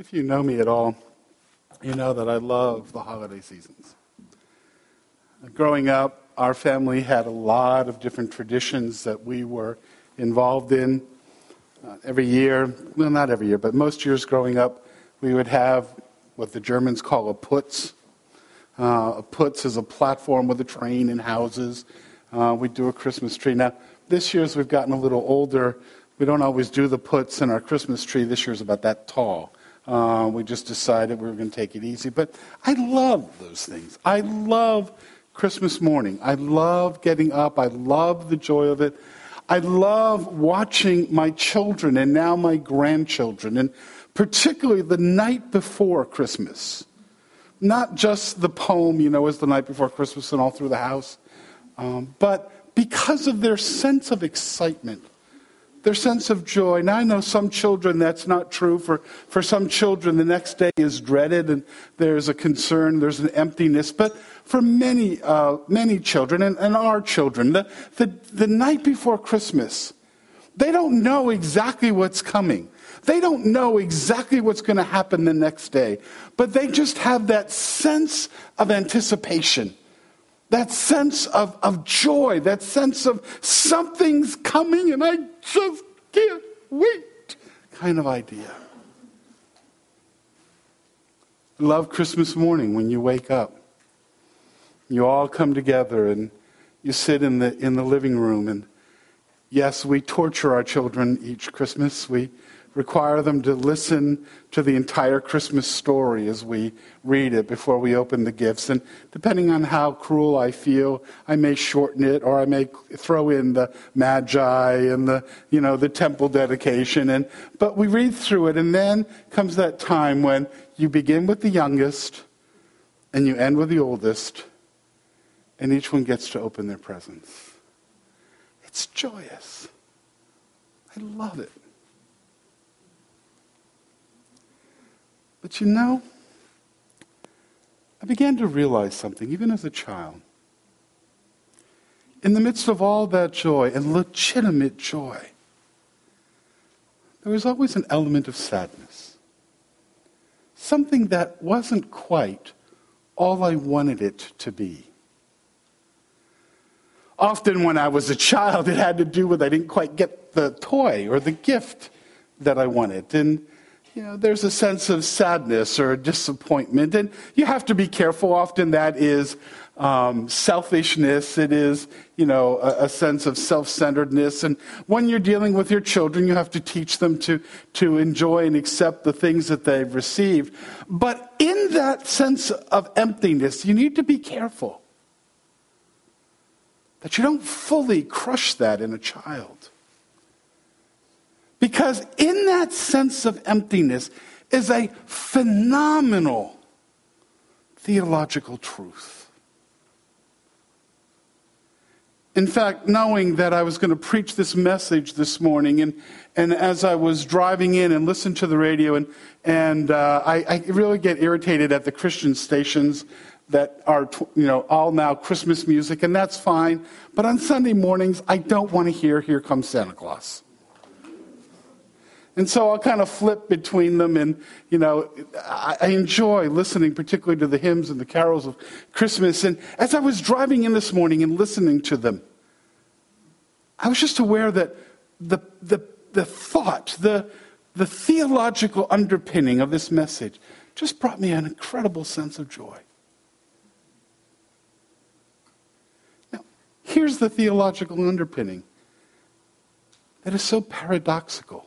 If you know me at all, you know that I love the holiday seasons. Growing up, our family had a lot of different traditions that we were involved in. Uh, every year, well, not every year, but most years growing up, we would have what the Germans call a putz. Uh, a putz is a platform with a train and houses. Uh, we do a Christmas tree. Now, this year, as we've gotten a little older, we don't always do the putz in our Christmas tree. This year's about that tall. Uh, we just decided we were going to take it easy. But I love those things. I love Christmas morning. I love getting up. I love the joy of it. I love watching my children and now my grandchildren, and particularly the night before Christmas. Not just the poem, you know, as the night before Christmas and all through the house, um, but because of their sense of excitement their sense of joy. Now, I know some children that's not true. For, for some children, the next day is dreaded and there's a concern, there's an emptiness. But for many, uh, many children, and, and our children, the, the, the night before Christmas, they don't know exactly what's coming. They don't know exactly what's going to happen the next day, but they just have that sense of anticipation that sense of, of joy, that sense of something's coming and I just can't wait kind of idea. Love Christmas morning when you wake up. You all come together and you sit in the, in the living room. And yes, we torture our children each Christmas. We require them to listen to the entire Christmas story as we read it before we open the gifts. And depending on how cruel I feel, I may shorten it or I may throw in the Magi and the, you know, the temple dedication. And, but we read through it and then comes that time when you begin with the youngest and you end with the oldest and each one gets to open their presents. It's joyous. I love it. But you know, I began to realize something, even as a child. In the midst of all that joy and legitimate joy, there was always an element of sadness. Something that wasn't quite all I wanted it to be. Often, when I was a child, it had to do with I didn't quite get the toy or the gift that I wanted. And you know, there's a sense of sadness or disappointment. And you have to be careful. Often that is um, selfishness. It is, you know, a, a sense of self-centeredness. And when you're dealing with your children, you have to teach them to, to enjoy and accept the things that they've received. But in that sense of emptiness, you need to be careful that you don't fully crush that in a child. Because in that sense of emptiness is a phenomenal theological truth. In fact, knowing that I was going to preach this message this morning, and, and as I was driving in and listened to the radio, and, and uh, I, I really get irritated at the Christian stations that are you know all now Christmas music, and that's fine. But on Sunday mornings, I don't want to hear "Here Comes Santa Claus." And so I'll kind of flip between them, and you know, I, I enjoy listening, particularly to the hymns and the carols of Christmas. And as I was driving in this morning and listening to them, I was just aware that the the the thought, the the theological underpinning of this message, just brought me an incredible sense of joy. Now, here's the theological underpinning that is so paradoxical.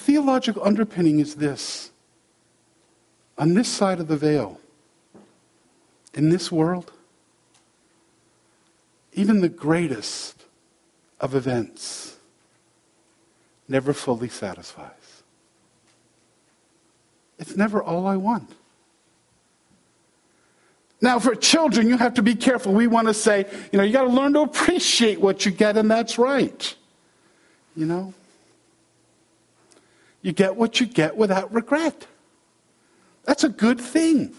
The theological underpinning is this on this side of the veil, in this world, even the greatest of events never fully satisfies. It's never all I want. Now, for children, you have to be careful. We want to say, you know, you got to learn to appreciate what you get, and that's right. You know? You get what you get without regret. That's a good thing.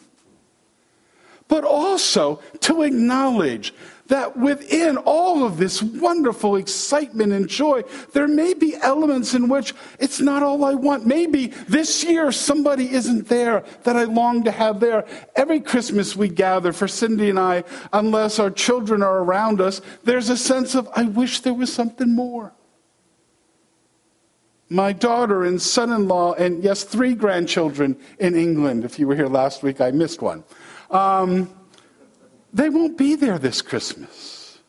But also to acknowledge that within all of this wonderful excitement and joy, there may be elements in which it's not all I want. Maybe this year somebody isn't there that I long to have there. Every Christmas we gather for Cindy and I, unless our children are around us, there's a sense of, I wish there was something more. My daughter and son in law, and yes, three grandchildren in England. If you were here last week, I missed one. Um, they won't be there this Christmas.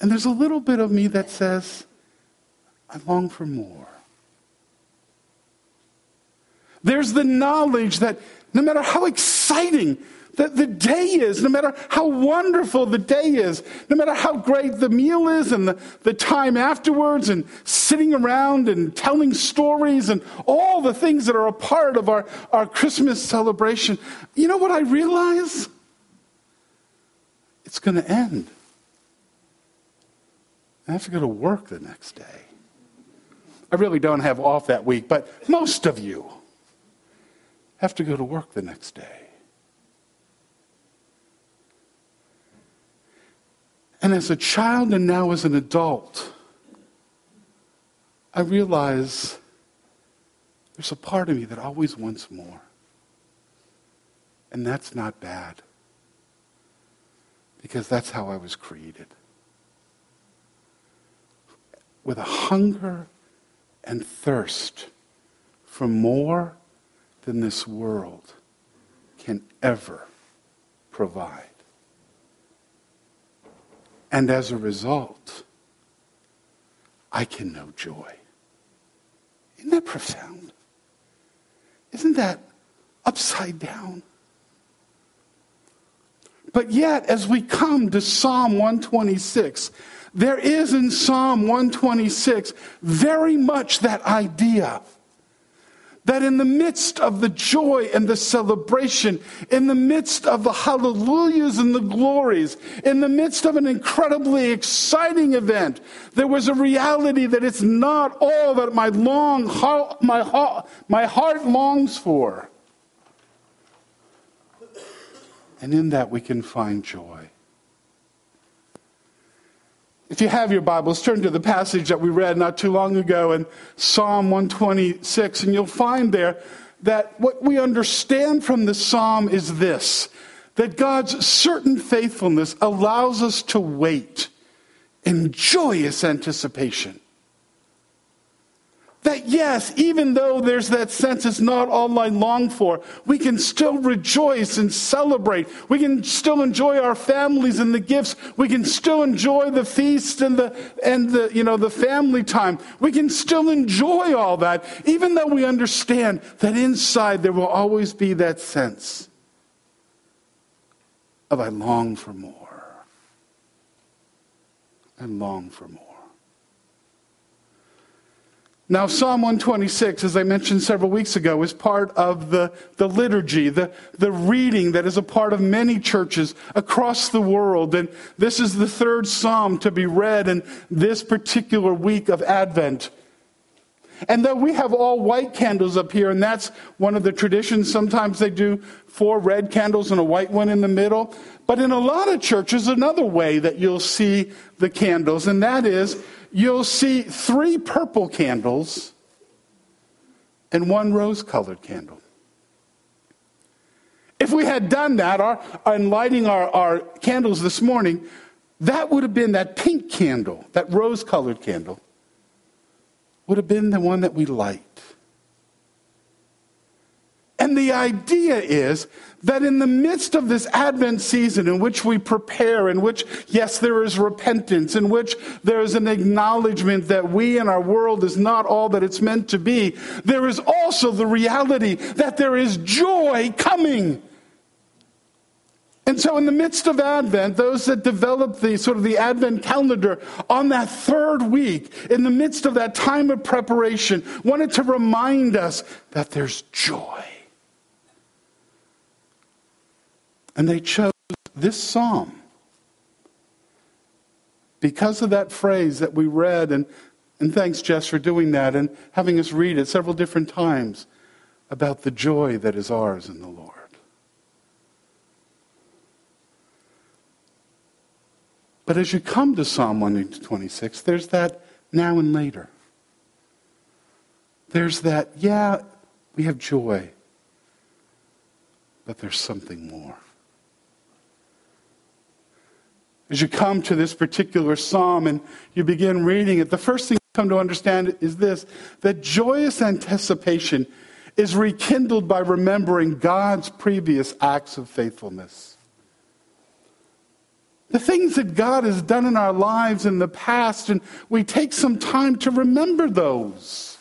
And there's a little bit of me that says, I long for more. There's the knowledge that no matter how exciting the, the day is, no matter how wonderful the day is, no matter how great the meal is and the, the time afterwards and sitting around and telling stories and all the things that are a part of our, our Christmas celebration, you know what I realize? It's going to end. I have to go to work the next day. I really don't have off that week, but most of you have to go to work the next day. And as a child and now as an adult, I realize there's a part of me that always wants more. And that's not bad. Because that's how I was created. With a hunger and thirst for more than this world can ever provide. And as a result, I can know joy. Isn't that profound? Isn't that upside down? But yet, as we come to Psalm 126, there is in Psalm 126 very much that idea that in the midst of the joy and the celebration, in the midst of the hallelujahs and the glories, in the midst of an incredibly exciting event, there was a reality that it's not all that my long my heart, my heart longs for. And in that we can find joy. If you have your Bibles, turn to the passage that we read not too long ago in Psalm 126, and you'll find there that what we understand from the psalm is this that God's certain faithfulness allows us to wait in joyous anticipation that yes, even though there's that sense it's not all I long for, we can still rejoice and celebrate. We can still enjoy our families and the gifts. We can still enjoy the feast and the, and the, you know, the family time. We can still enjoy all that, even though we understand that inside there will always be that sense of I long for more. I long for more. Now, Psalm 126, as I mentioned several weeks ago, is part of the, the liturgy, the, the reading that is a part of many churches across the world. And this is the third psalm to be read in this particular week of Advent. And though we have all white candles up here, and that's one of the traditions, sometimes they do four red candles and a white one in the middle. But in a lot of churches, another way that you'll see the candles, and that is you'll see three purple candles and one rose colored candle. If we had done that our, in lighting our, our candles this morning, that would have been that pink candle, that rose colored candle, would have been the one that we light. And the idea is that in the midst of this Advent season in which we prepare, in which, yes, there is repentance, in which there is an acknowledgement that we and our world is not all that it's meant to be, there is also the reality that there is joy coming. And so, in the midst of Advent, those that develop the sort of the Advent calendar on that third week, in the midst of that time of preparation, wanted to remind us that there's joy. And they chose this psalm because of that phrase that we read. And, and thanks, Jess, for doing that and having us read it several different times about the joy that is ours in the Lord. But as you come to Psalm 126, there's that now and later. There's that, yeah, we have joy, but there's something more. As you come to this particular psalm and you begin reading it, the first thing you come to understand is this that joyous anticipation is rekindled by remembering God's previous acts of faithfulness. The things that God has done in our lives in the past, and we take some time to remember those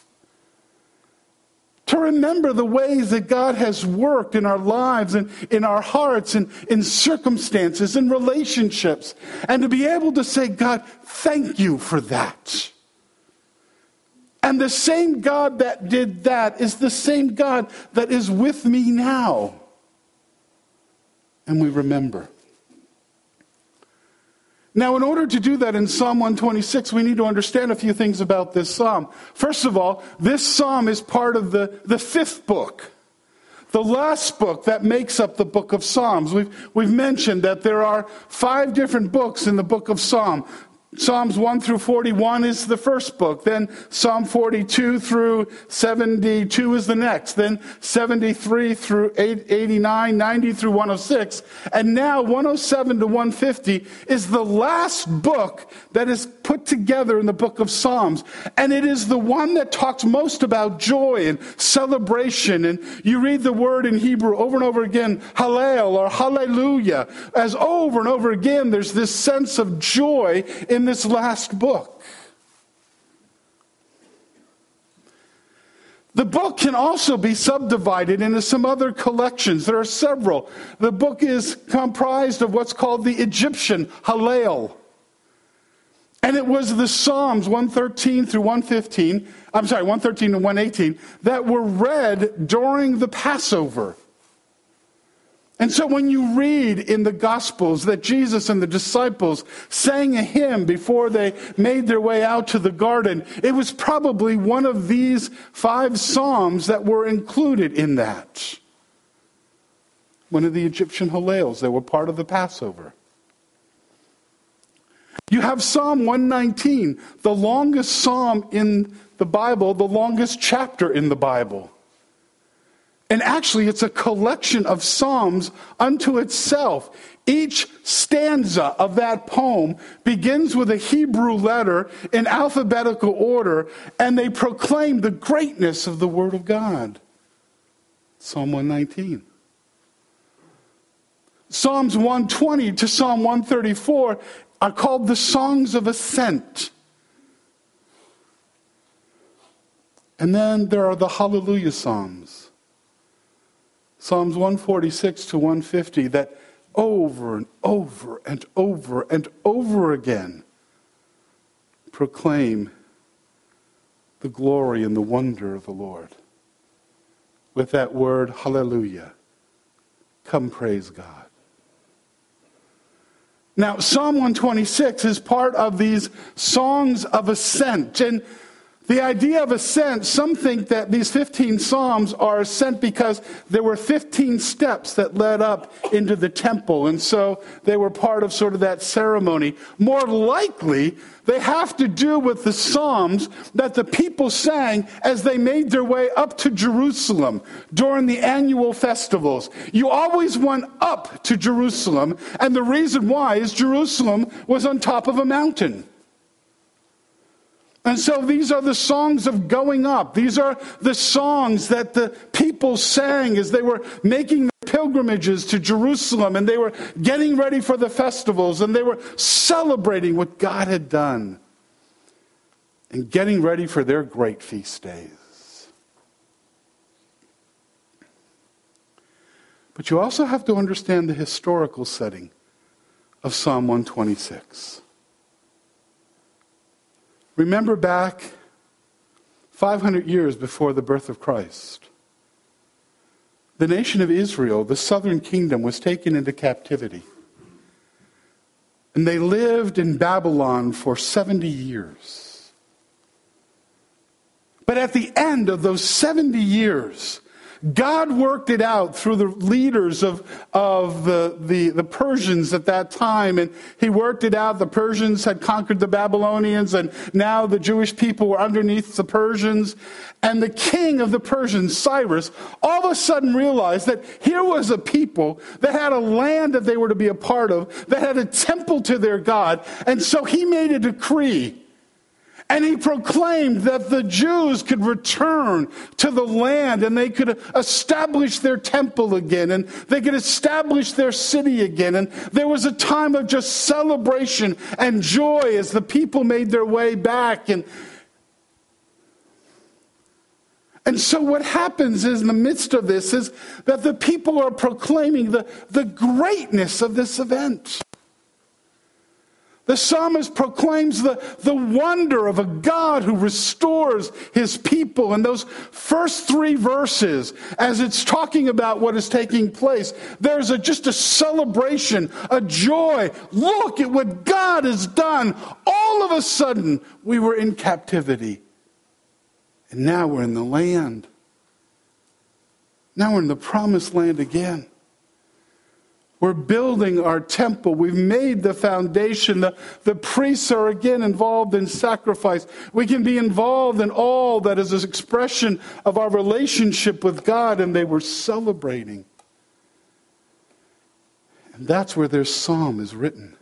to remember the ways that God has worked in our lives and in our hearts and in circumstances and relationships, and to be able to say, God, thank you for that. And the same God that did that is the same God that is with me now. And we remember. Now, in order to do that in Psalm 126, we need to understand a few things about this psalm. First of all, this psalm is part of the, the fifth book, the last book that makes up the book of Psalms. We've, we've mentioned that there are five different books in the book of Psalm. Psalms 1 through 41 is the first book. Then Psalm 42 through 72 is the next. Then 73 through 89, 90 through 106. And now 107 to 150 is the last book that is put together in the book of Psalms. And it is the one that talks most about joy and celebration. And you read the word in Hebrew over and over again, hallel or hallelujah. As over and over again, there's this sense of joy in this last book. The book can also be subdivided into some other collections. There are several. The book is comprised of what's called the Egyptian Hallel. And it was the Psalms 113 through 115, I'm sorry, 113 to 118, that were read during the Passover. And so when you read in the Gospels that Jesus and the disciples sang a hymn before they made their way out to the garden, it was probably one of these five Psalms that were included in that. One of the Egyptian Hallels that were part of the Passover. You have Psalm 119, the longest psalm in the Bible, the longest chapter in the Bible. And actually, it's a collection of psalms unto itself. Each stanza of that poem begins with a Hebrew letter in alphabetical order, and they proclaim the greatness of the Word of God. Psalm 119. Psalms 120 to Psalm 134 are called the songs of ascent. And then there are the hallelujah psalms. Psalms 146 to 150 that over and over and over and over again proclaim the glory and the wonder of the Lord. With that word, hallelujah, come praise God. Now, Psalm 126 is part of these songs of ascent. And the idea of ascent, some think that these 15 Psalms are ascent because there were 15 steps that led up into the temple. And so they were part of sort of that ceremony. More likely, they have to do with the Psalms that the people sang as they made their way up to Jerusalem during the annual festivals. You always went up to Jerusalem, and the reason why is Jerusalem was on top of a mountain. And so these are the songs of going up. These are the songs that the people sang as they were making their pilgrimages to Jerusalem and they were getting ready for the festivals and they were celebrating what God had done and getting ready for their great feast days. But you also have to understand the historical setting of Psalm 126. Remember back 500 years before the birth of Christ. The nation of Israel, the southern kingdom, was taken into captivity. And they lived in Babylon for 70 years. But at the end of those 70 years, God worked it out through the leaders of, of the, the, the, Persians at that time. And he worked it out. The Persians had conquered the Babylonians, and now the Jewish people were underneath the Persians. And the king of the Persians, Cyrus, all of a sudden realized that here was a people that had a land that they were to be a part of, that had a temple to their God. And so he made a decree and he proclaimed that the Jews could return to the land and they could establish their temple again and they could establish their city again. And there was a time of just celebration and joy as the people made their way back. And, and so what happens is in the midst of this is that the people are proclaiming the, the greatness of this event. The psalmist proclaims the, the wonder of a God who restores his people. And those first three verses, as it's talking about what is taking place, there's a, just a celebration, a joy. Look at what God has done. All of a sudden, we were in captivity. And now we're in the land. Now we're in the promised land again. We're building our temple. We've made the foundation. The, the priests are again involved in sacrifice. We can be involved in all that is an expression of our relationship with God, and they were celebrating. And that's where their psalm is written.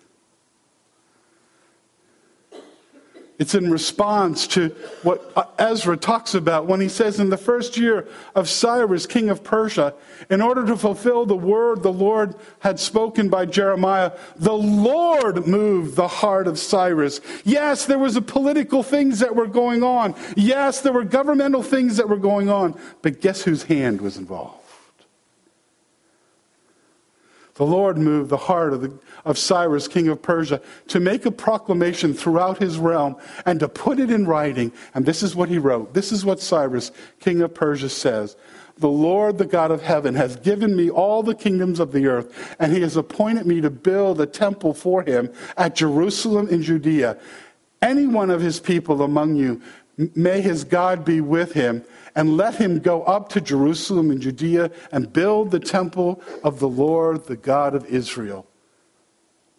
It's in response to what Ezra talks about when he says, In the first year of Cyrus, king of Persia, in order to fulfill the word the Lord had spoken by Jeremiah, the Lord moved the heart of Cyrus. Yes, there was political things that were going on. Yes, there were governmental things that were going on. But guess whose hand was involved? The Lord moved the heart of, the, of, Cyrus, king of Persia, to make a proclamation throughout his realm and to put it in writing. And this is what he wrote. This is what Cyrus, king of Persia, says. The Lord, the God of heaven, has given me all the kingdoms of the earth, and he has appointed me to build a temple for him at Jerusalem in Judea. Any one of his people among you, may his God be with him and let him go up to Jerusalem and Judea and build the temple of the Lord, the God of Israel,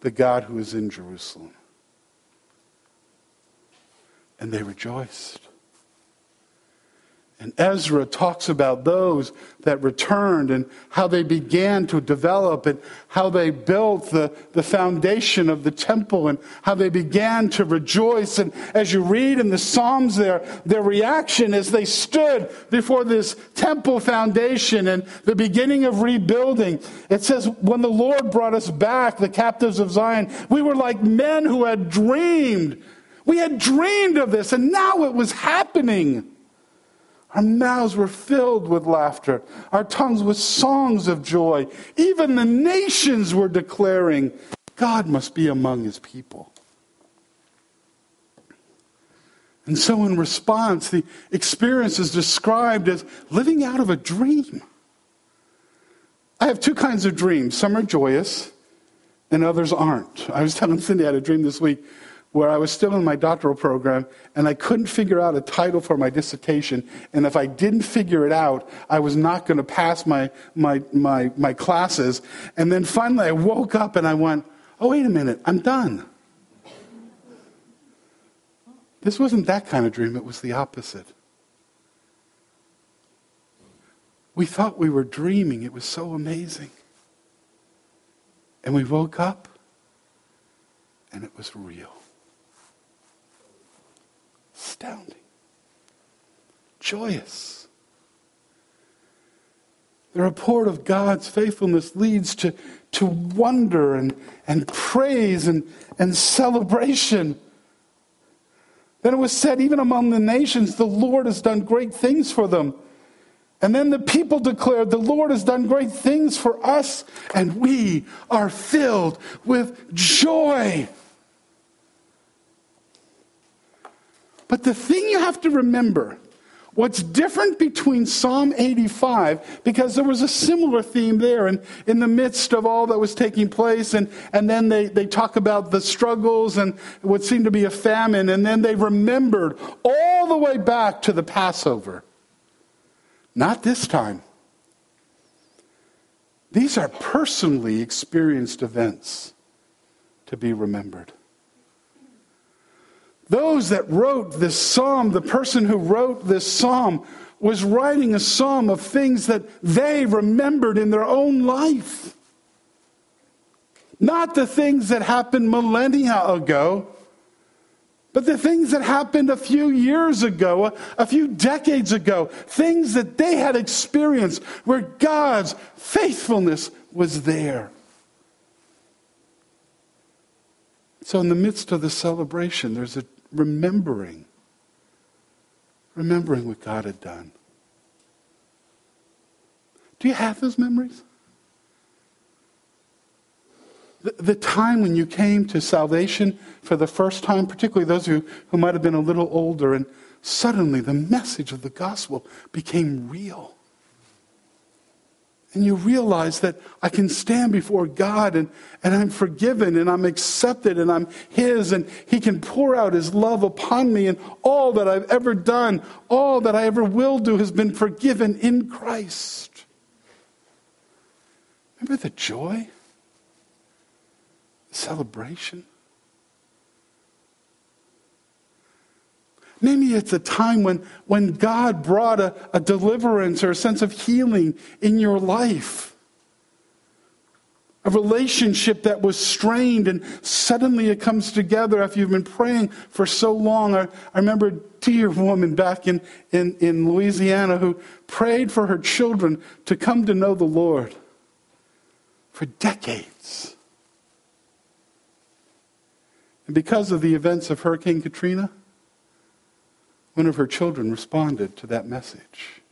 the God who is in Jerusalem. And they rejoiced. And Ezra talks about those that returned and how they began to develop and how they built the, the foundation of the temple and how they began to rejoice. And as you read in the Psalms there, their reaction as they stood before this temple foundation and the beginning of rebuilding, it says, when the Lord brought us back, the captives of Zion, we were like men who had dreamed. We had dreamed of this and now it was happening. Our mouths were filled with laughter, our tongues with songs of joy. Even the nations were declaring, God must be among his people. And so, in response, the experience is described as living out of a dream. I have two kinds of dreams some are joyous, and others aren't. I was telling Cindy I had a dream this week where I was still in my doctoral program and I couldn't figure out a title for my dissertation. And if I didn't figure it out, I was not going to pass my, my, my, my classes. And then finally I woke up and I went, oh, wait a minute, I'm done. This wasn't that kind of dream, it was the opposite. We thought we were dreaming, it was so amazing. And we woke up and it was real astounding, joyous. The report of God's faithfulness leads to, to wonder and, and praise and, and celebration. Then it was said, even among the nations, the Lord has done great things for them. And then the people declared, The Lord has done great things for us, and we are filled with joy. But the thing you have to remember, what's different between Psalm 85, because there was a similar theme there in, in the midst of all that was taking place, and, and then they, they talk about the struggles and what seemed to be a famine, and then they remembered all the way back to the Passover. Not this time. These are personally experienced events to be remembered. Those that wrote this psalm, the person who wrote this psalm, was writing a psalm of things that they remembered in their own life. Not the things that happened millennia ago, but the things that happened a few years ago, a few decades ago, things that they had experienced where God's faithfulness was there. So, in the midst of the celebration, there's a remembering, remembering what God had done. Do you have those memories? The, time when you came to salvation for the first time, particularly those who, who might have been a little older, and suddenly the message of the gospel became real. And you realize that I can stand before God and, and I'm forgiven and I'm accepted and I'm His and He can pour out His love upon me and all that I've ever done, all that I ever will do has been forgiven in Christ. Remember the joy? The celebration? Maybe it's a time when, when God brought a, a deliverance or a sense of healing in your life. A relationship that was strained and suddenly it comes together after you've been praying for so long. I, I remember a dear woman back in, in, in Louisiana who prayed for her children to come to know the Lord for decades. And because of the events of Hurricane Katrina, one of her children responded to that message.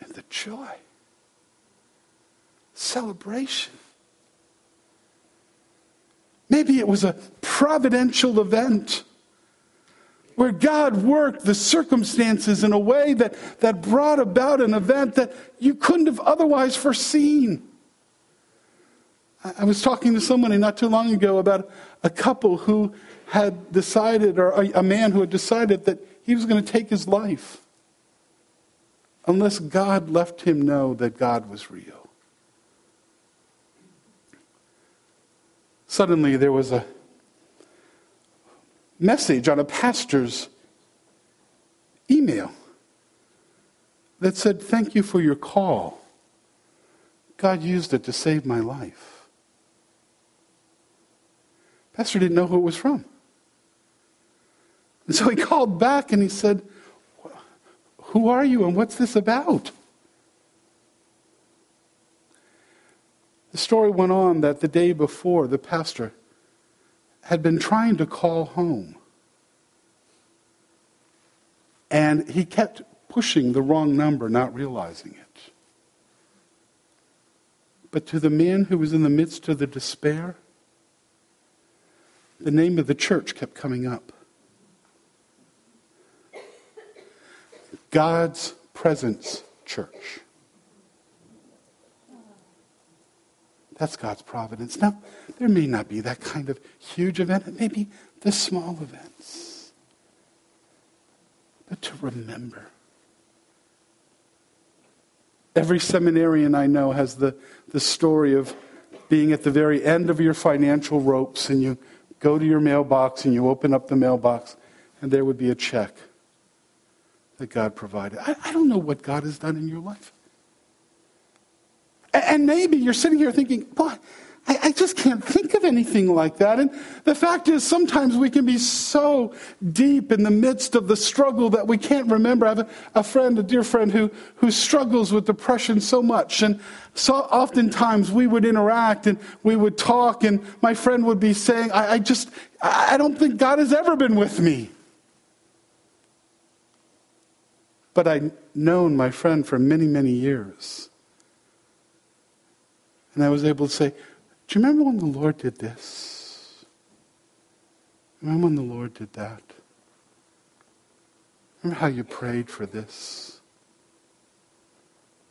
And the joy, celebration. Maybe it was a providential event where God worked the circumstances in a way that, that brought about an event that you couldn't have otherwise foreseen. I, I was talking to somebody not too long ago about a couple who had decided, or a, a man who had decided that he was going to take his life unless God left him know that God was real. Suddenly, there was a message on a pastor's email that said, Thank you for your call. God used it to save my life. Pastor didn't know who it was from. And so he called back and he said, Who are you and what's this about? The story went on that the day before, the pastor had been trying to call home. And he kept pushing the wrong number, not realizing it. But to the man who was in the midst of the despair, the name of the church kept coming up. God's presence church. That's God's providence. Now, there may not be that kind of huge event. It may be the small events. But to remember. Every seminarian I know has the, the story of being at the very end of your financial ropes and you go to your mailbox and you open up the mailbox and there would be a check that God provided. I, I don't know what God has done in your life. And, and maybe you're sitting here thinking, boy, I, I, just can't think of anything like that. And the fact is, sometimes we can be so deep in the midst of the struggle that we can't remember. I have a, a friend, a dear friend, who, who struggles with depression so much. And so oftentimes we would interact and we would talk, and my friend would be saying, I, I just, I don't think God has ever been with me. But I'd known my friend for many, many years. And I was able to say, Do you remember when the Lord did this? Remember when the Lord did that? Remember how you prayed for this?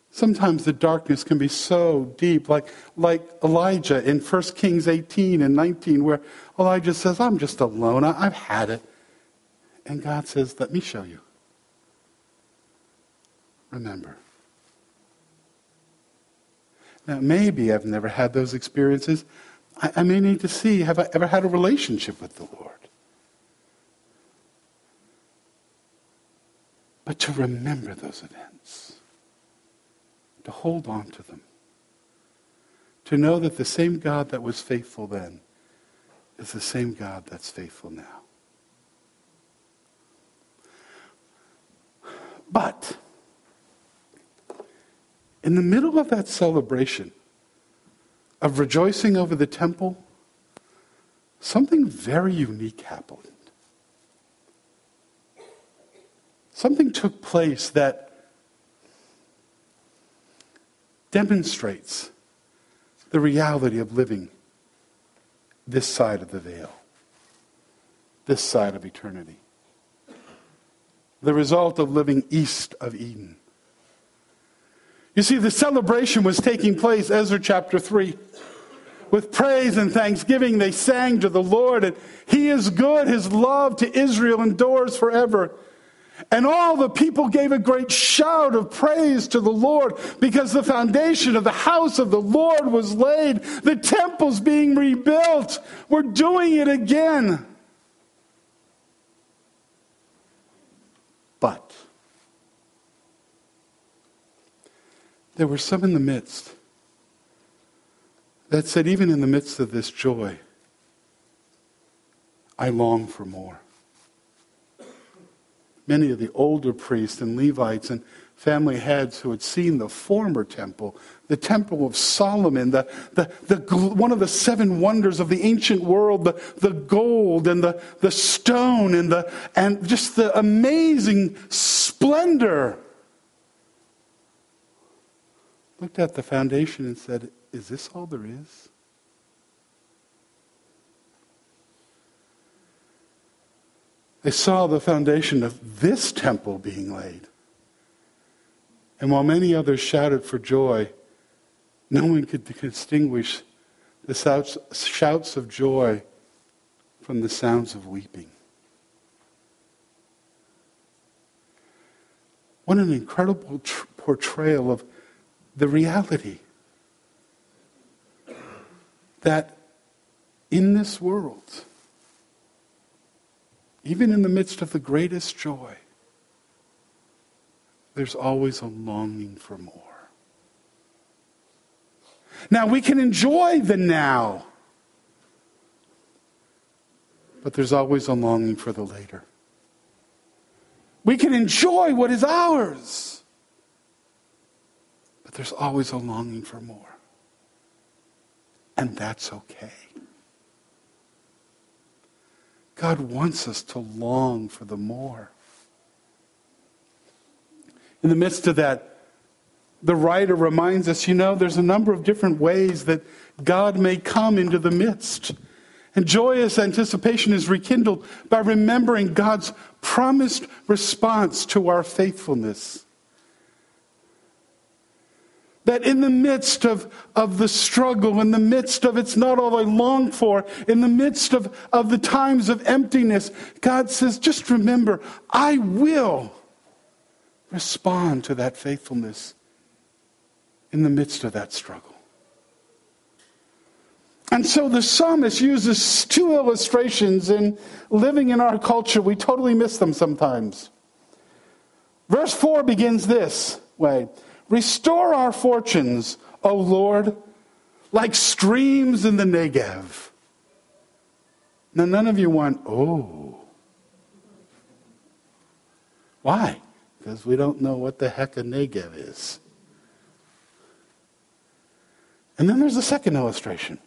Sometimes the darkness can be so deep, like, like Elijah in 1 Kings 18 and 19, where Elijah says, I'm just alone. I, I've had it. And God says, Let me show you remember. Now, maybe I've never had those experiences. I, I may need to see have I ever had a relationship with the Lord? But to remember those events, to hold on to them, to know that the same God that was faithful then is the same God that's faithful now. But in the middle of that celebration of rejoicing over the temple, something very unique happened. Something took place that demonstrates the reality of living this side of the veil, this side of eternity. The result of living east of Eden. You see, the celebration was taking place, Ezra chapter 3. With praise and thanksgiving, they sang to the Lord, and He is good. His love to Israel endures forever. And all the people gave a great shout of praise to the Lord because the foundation of the house of the Lord was laid. The temple's being rebuilt. We're doing it again. But there were some in the midst that said, even in the midst of this joy, I long for more many of the older priests and Levites and family heads who had seen the former temple, the temple of Solomon, the, the, the, one of the seven wonders of the ancient world, the, the gold and the, the stone and, the, and just the amazing splendor. Looked at the foundation and said, Is this all there is? They saw the foundation of this temple being laid. And while many others shouted for joy, no one could distinguish the shouts of joy from the sounds of weeping. What an incredible tr- portrayal of the reality that in this world, even in the midst of the greatest joy, there's always a longing for more. Now, we can enjoy the now, but there's always a longing for the later. We can enjoy what is ours, there's always a longing for more. And that's okay. God wants us to long for the more. In the midst of that, the writer reminds us you know, there's a number of different ways that God may come into the midst. And joyous anticipation is rekindled by remembering God's promised response to our faithfulness. That in the midst of, of the struggle, in the midst of it's not all I long for, in the midst of, of the times of emptiness, God says, just remember, I will respond to that faithfulness in the midst of that struggle. And so the psalmist uses two illustrations in living in our culture. We totally miss them sometimes. Verse 4 begins this way Restore our fortunes, O Lord, like streams in the Negev. Now, none of you want, oh. Why? Because we don't know what the heck a Negev is. And then there's a second illustration.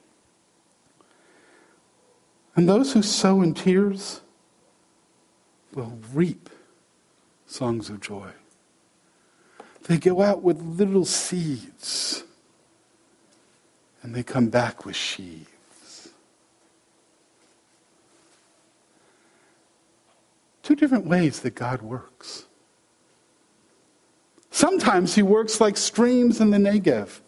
And those who sow in tears will reap songs of joy. They go out with little seeds and they come back with sheaves. Two different ways that God works. Sometimes he works like streams in the Negev.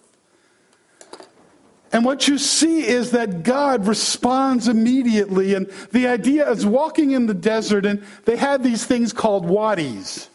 And what you see is that God responds immediately. And the idea is walking in the desert, and they had these things called wadis.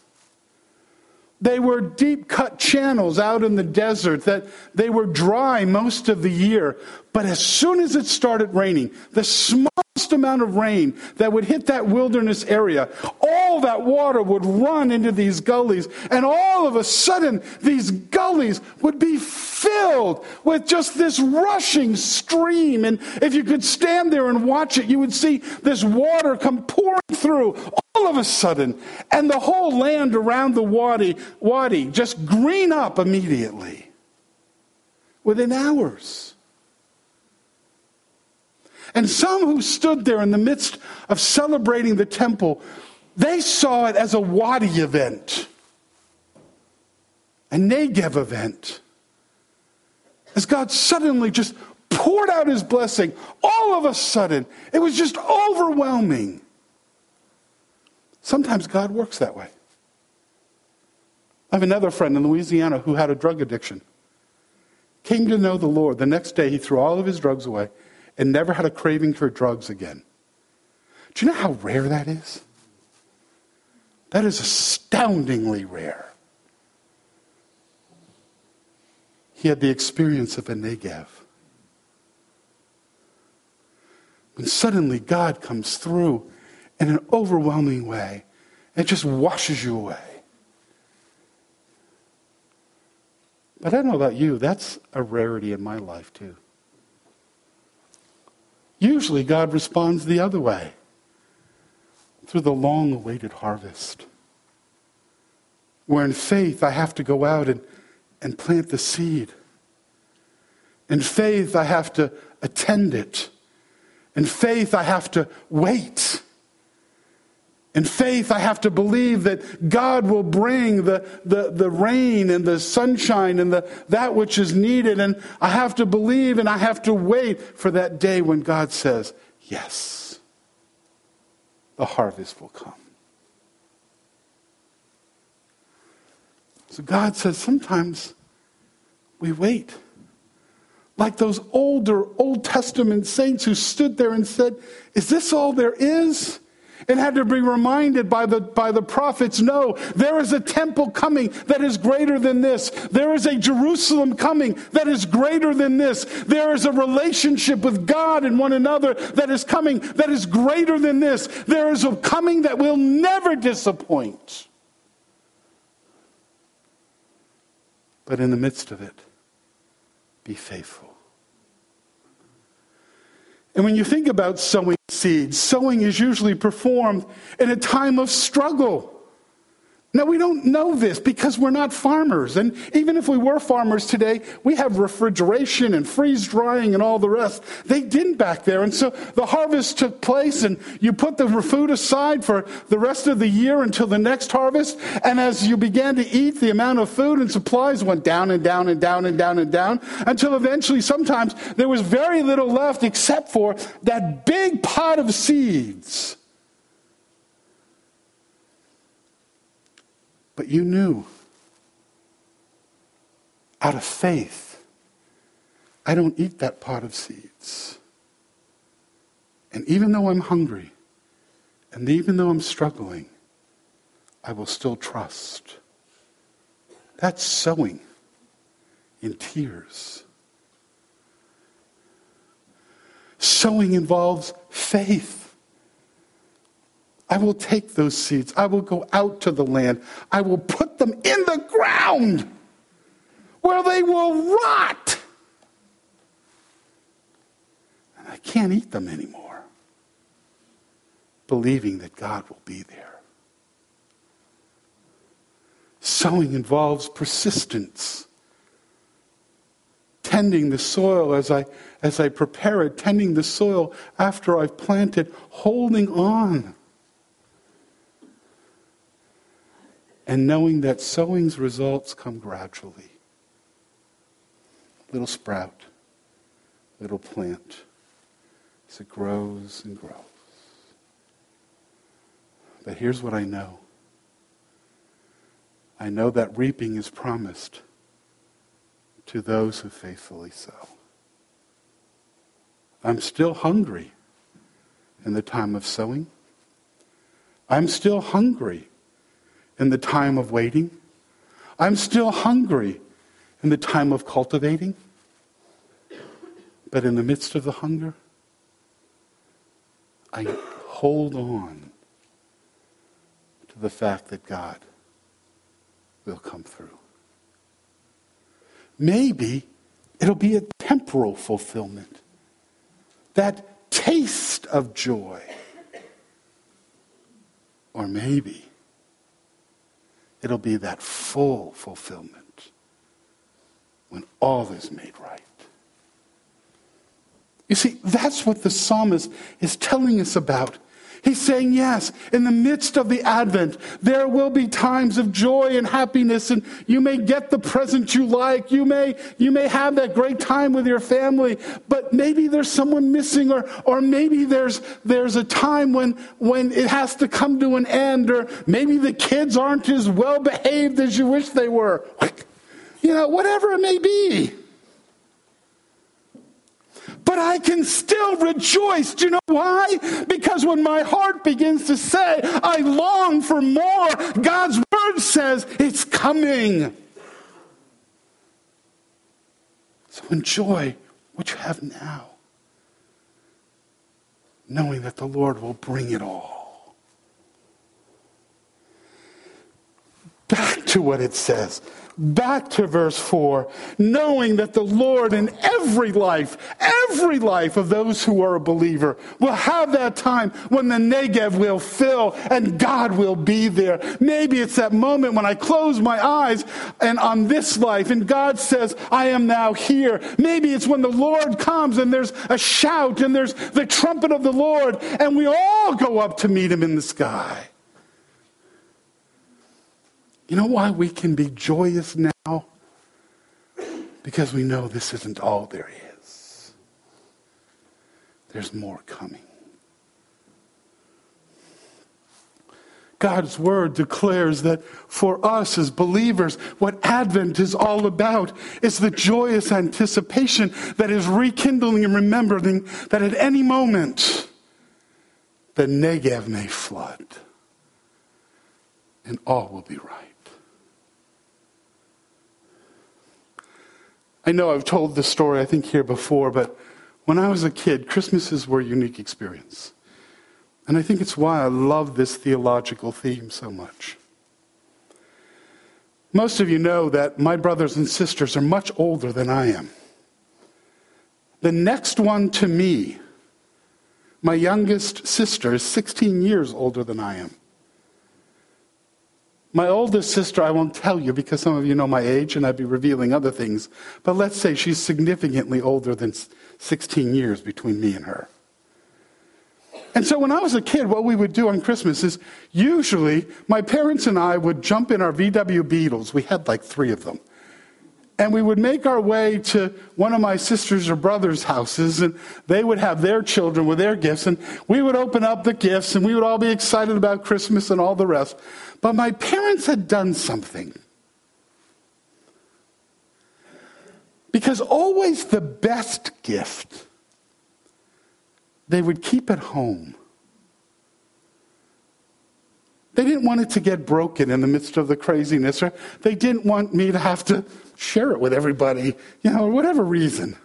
They were deep cut channels out in the desert that they were dry most of the year. But as soon as it started raining, the smallest amount of rain that would hit that wilderness area, all that water would run into these gullies. And all of a sudden, these gullies would be filled with just this rushing stream. And if you could stand there and watch it, you would see this water come pouring through all of a sudden, and the whole land around the wadi, wadi just green up immediately within hours. And some who stood there in the midst of celebrating the temple, they saw it as a wadi event, a Negev event. As God suddenly just poured out his blessing, all of a sudden, it was just overwhelming. Sometimes God works that way. I have another friend in Louisiana who had a drug addiction. Came to know the Lord. The next day, he threw all of his drugs away and never had a craving for drugs again. Do you know how rare that is? That is astoundingly rare. He had the experience of a Negev. When suddenly God comes through in an overwhelming way. It just washes you away. But I don't know about you, that's a rarity in my life too. Usually God responds the other way through the long awaited harvest. Where in faith I have to go out and, and plant the seed. In faith I have to attend it. In faith I have to wait. In faith, I have to believe that God will bring the, the, the rain and the sunshine and the, that which is needed. And I have to believe and I have to wait for that day when God says, Yes, the harvest will come. So God says sometimes we wait. Like those older Old Testament saints who stood there and said, Is this all there is? And had to be reminded by the, by the prophets no, there is a temple coming that is greater than this. There is a Jerusalem coming that is greater than this. There is a relationship with God and one another that is coming that is greater than this. There is a coming that will never disappoint. But in the midst of it, be faithful. And when you think about sowing seeds, sowing is usually performed in a time of struggle. Now, we don't know this because we're not farmers. And even if we were farmers today, we have refrigeration and freeze drying and all the rest. They didn't back there. And so the harvest took place, and you put the food aside for the rest of the year until the next harvest. And as you began to eat, the amount of food and supplies went down and down and down and down and down until eventually sometimes there was very little left except for that big pot of seeds But you knew out of faith, I don't eat that pot of seeds. And even though I'm hungry, and even though I'm struggling, I will still trust. That's sowing in tears. Sowing involves faith. I will take those seeds. I will go out to the land. I will put them in the ground where they will rot. And I can't eat them anymore, believing that God will be there. Sowing involves persistence. Tending the soil as I, as I prepare it, tending the soil after I've planted, holding on and knowing that sowing's results come gradually. Little sprout, little plant, as it grows and grows. But here's what I know I know that reaping is promised to those who faithfully sow. I'm still hungry in the time of sowing. I'm still hungry in the time of waiting. I'm still hungry in the time of cultivating. But in the midst of the hunger, I hold on to the fact that God will come through. Maybe it'll be a temporal fulfillment. That taste of joy. Or maybe it'll be that full fulfillment when all is made right. You see, that's what the psalmist is telling us about. He's saying, yes, in the midst of the Advent, there will be times of joy and happiness, and you may get the present you like. You may, you may have that great time with your family, but maybe there's someone missing, or, or maybe there's, there's a time when, when it has to come to an end, or maybe the kids aren't as well behaved as you wish they were. You know, whatever it may be but I can still rejoice. Do you know why? Because when my heart begins to say, I long for more, God's word says it's coming. So enjoy what you have now, knowing that the Lord will bring it all. Back to what it says back to verse 4, knowing that the Lord in every life, every life of those who are a believer will have that time when the Negev will fill and God will be there. Maybe it's that moment when I close my eyes and on this life and God says, I am now here. Maybe it's when the Lord comes and there's a shout and there's the trumpet of the Lord and we all go up to meet him in the sky. You know why we can be joyous now? Because we know this isn't all there is. There's more coming. God's word declares that for us as believers, what Advent is all about is the joyous anticipation that is rekindling and remembering that at any moment the Negev may flood and all will be right. I know I've told this story, I think, here before, but when I was a kid, Christmases were a unique experience. And I think it's why I love this theological theme so much. Most of you know that my brothers and sisters are much older than I am. The next one to me, my youngest sister, is 16 years older than I am. My oldest sister, I won't tell you because some of you know my age and I'd be revealing other things, but let's say she's significantly older than 16 years between me and her. And so when I was a kid, what we would do on Christmas is usually my parents and I would jump in our VW Beetles. We had like three of them. And we would make our way to one of my sisters or brothers' houses, and they would have their children with their gifts, and we would open up the gifts, and we would all be excited about Christmas and all the rest. But my parents had done something. Because always the best gift, they would keep at home. They didn't want it to get broken in the midst of the craziness, or they didn't want me to have to share it with everybody, you know, or whatever reason.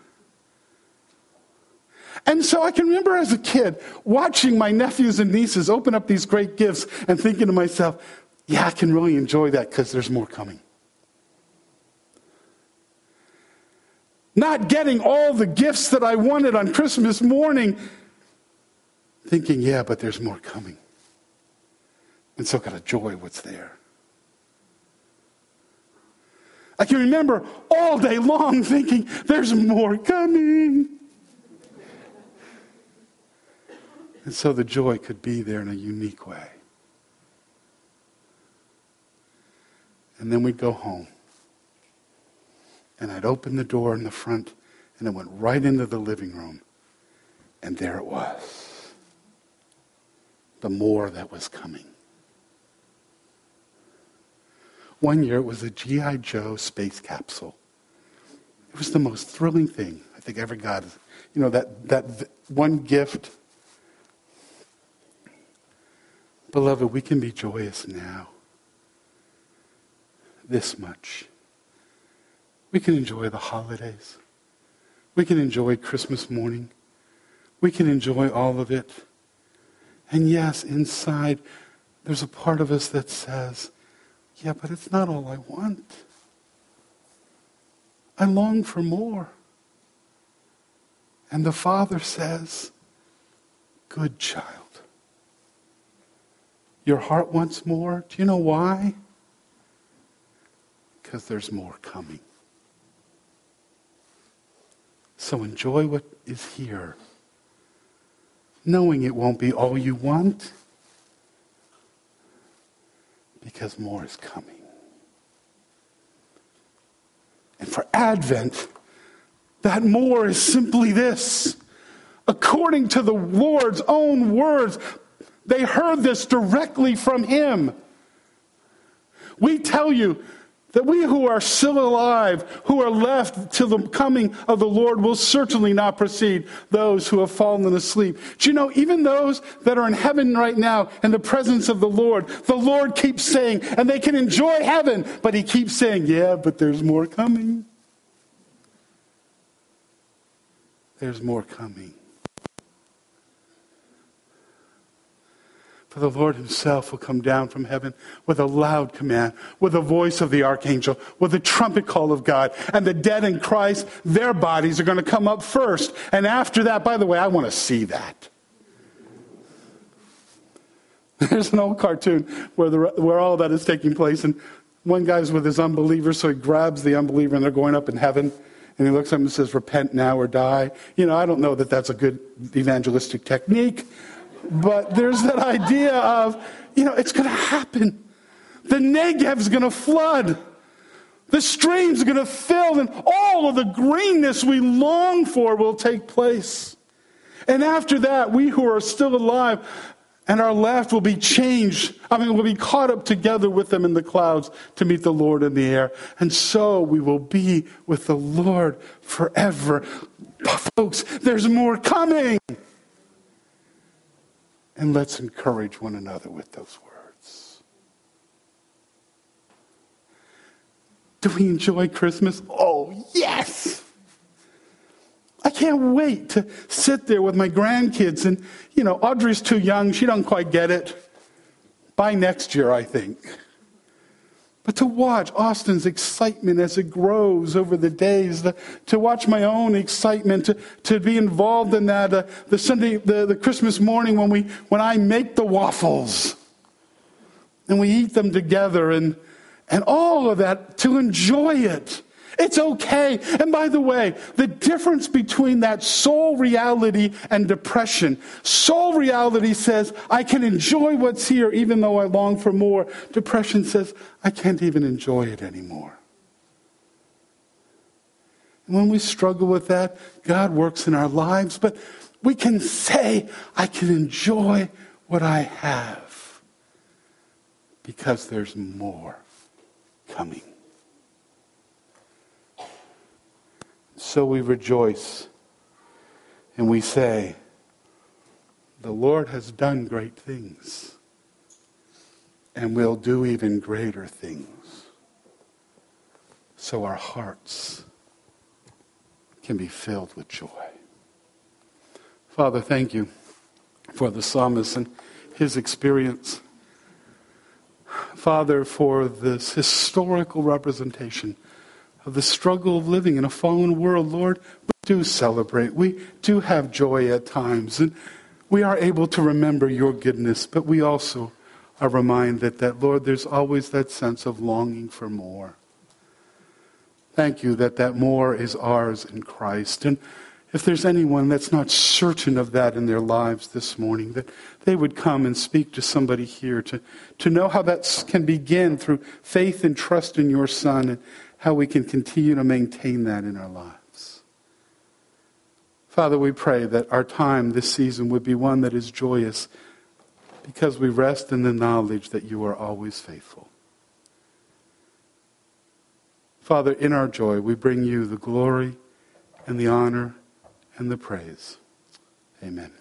And so I can remember as a kid watching my nephews and nieces open up these great gifts and thinking to myself, yeah, I can really enjoy that because there's more coming. Not getting all the gifts that I wanted on Christmas morning, thinking, yeah, but there's more coming. And so got to joy what's there. I can remember all day long thinking, there's more coming. And so the joy could be there in a unique way. And then we'd go home. And I'd open the door in the front, and it went right into the living room. And there it was. The more that was coming. One year it was a G.I. Joe space capsule. It was the most thrilling thing I think I ever got. You know, that, that one gift. Beloved, we can be joyous now. this much. We can enjoy the holidays. We can enjoy Christmas morning. We can enjoy all of it. And yes, inside, there's a part of us that says, yeah, but it's not all I want. I long for more. And the Father says, Good child. Your heart wants more. Do you know why? Because there's more coming. So enjoy what is here, knowing it won't be all you want, because more is coming. And for Advent, that more is simply this. According to the Lord's own words, they heard this directly from Him. We tell you that we who are still alive, who are left till the coming of the Lord, will certainly not precede those who have fallen asleep. Do you know, even those that are in heaven right now in the presence of the Lord, the Lord keeps saying, and they can enjoy heaven, but He keeps saying, yeah, but there's more coming. There's more coming. For the Lord himself will come down from heaven with a loud command, with the voice of the archangel, with the trumpet call of God. And the dead in Christ, their bodies are going to come up first. And after that, by the way, I want to see that. There's an old cartoon where, the, where all that is taking place. And one guy's with his unbeliever, so he grabs the unbeliever and they're going up in heaven. And he looks at him and says, Repent now or die. You know, I don't know that that's a good evangelistic technique. But there's that idea of, you know, it's going to happen. The Negev's going to flood. The streams are going to fill, and all of the greenness we long for will take place. And after that, we who are still alive and are left will be changed. I mean, we'll be caught up together with them in the clouds to meet the Lord in the air. And so we will be with the Lord forever. Folks, there's more coming. And let's encourage one another with those words. Do we enjoy Christmas? Oh, yes! I can't wait to sit there with my grandkids. And, you know, Audrey's too young. She don't quite get it. By next year, I think. But to watch Austin's excitement as it grows over the days, the, to watch my own excitement, to, to be involved in that, uh, the Sunday, the, the Christmas morning when, we, when I make the waffles and we eat them together and, and all of that, to enjoy it. It's okay. And by the way, the difference between that soul reality and depression soul reality says, I can enjoy what's here even though I long for more. Depression says, I can't even enjoy it anymore. And when we struggle with that, God works in our lives, but we can say, I can enjoy what I have because there's more coming. So we rejoice and we say, The Lord has done great things and will do even greater things. So our hearts can be filled with joy. Father, thank you for the psalmist and his experience. Father, for this historical representation of the struggle of living in a fallen world, Lord, we do celebrate. We do have joy at times. And we are able to remember your goodness, but we also are reminded that, Lord, there's always that sense of longing for more. Thank you that that more is ours in Christ. And if there's anyone that's not certain of that in their lives this morning, that they would come and speak to somebody here to, to know how that can begin through faith and trust in your Son and how we can continue to maintain that in our lives. Father, we pray that our time this season would be one that is joyous because we rest in the knowledge that you are always faithful. Father, in our joy, we bring you the glory and the honor and the praise. Amen.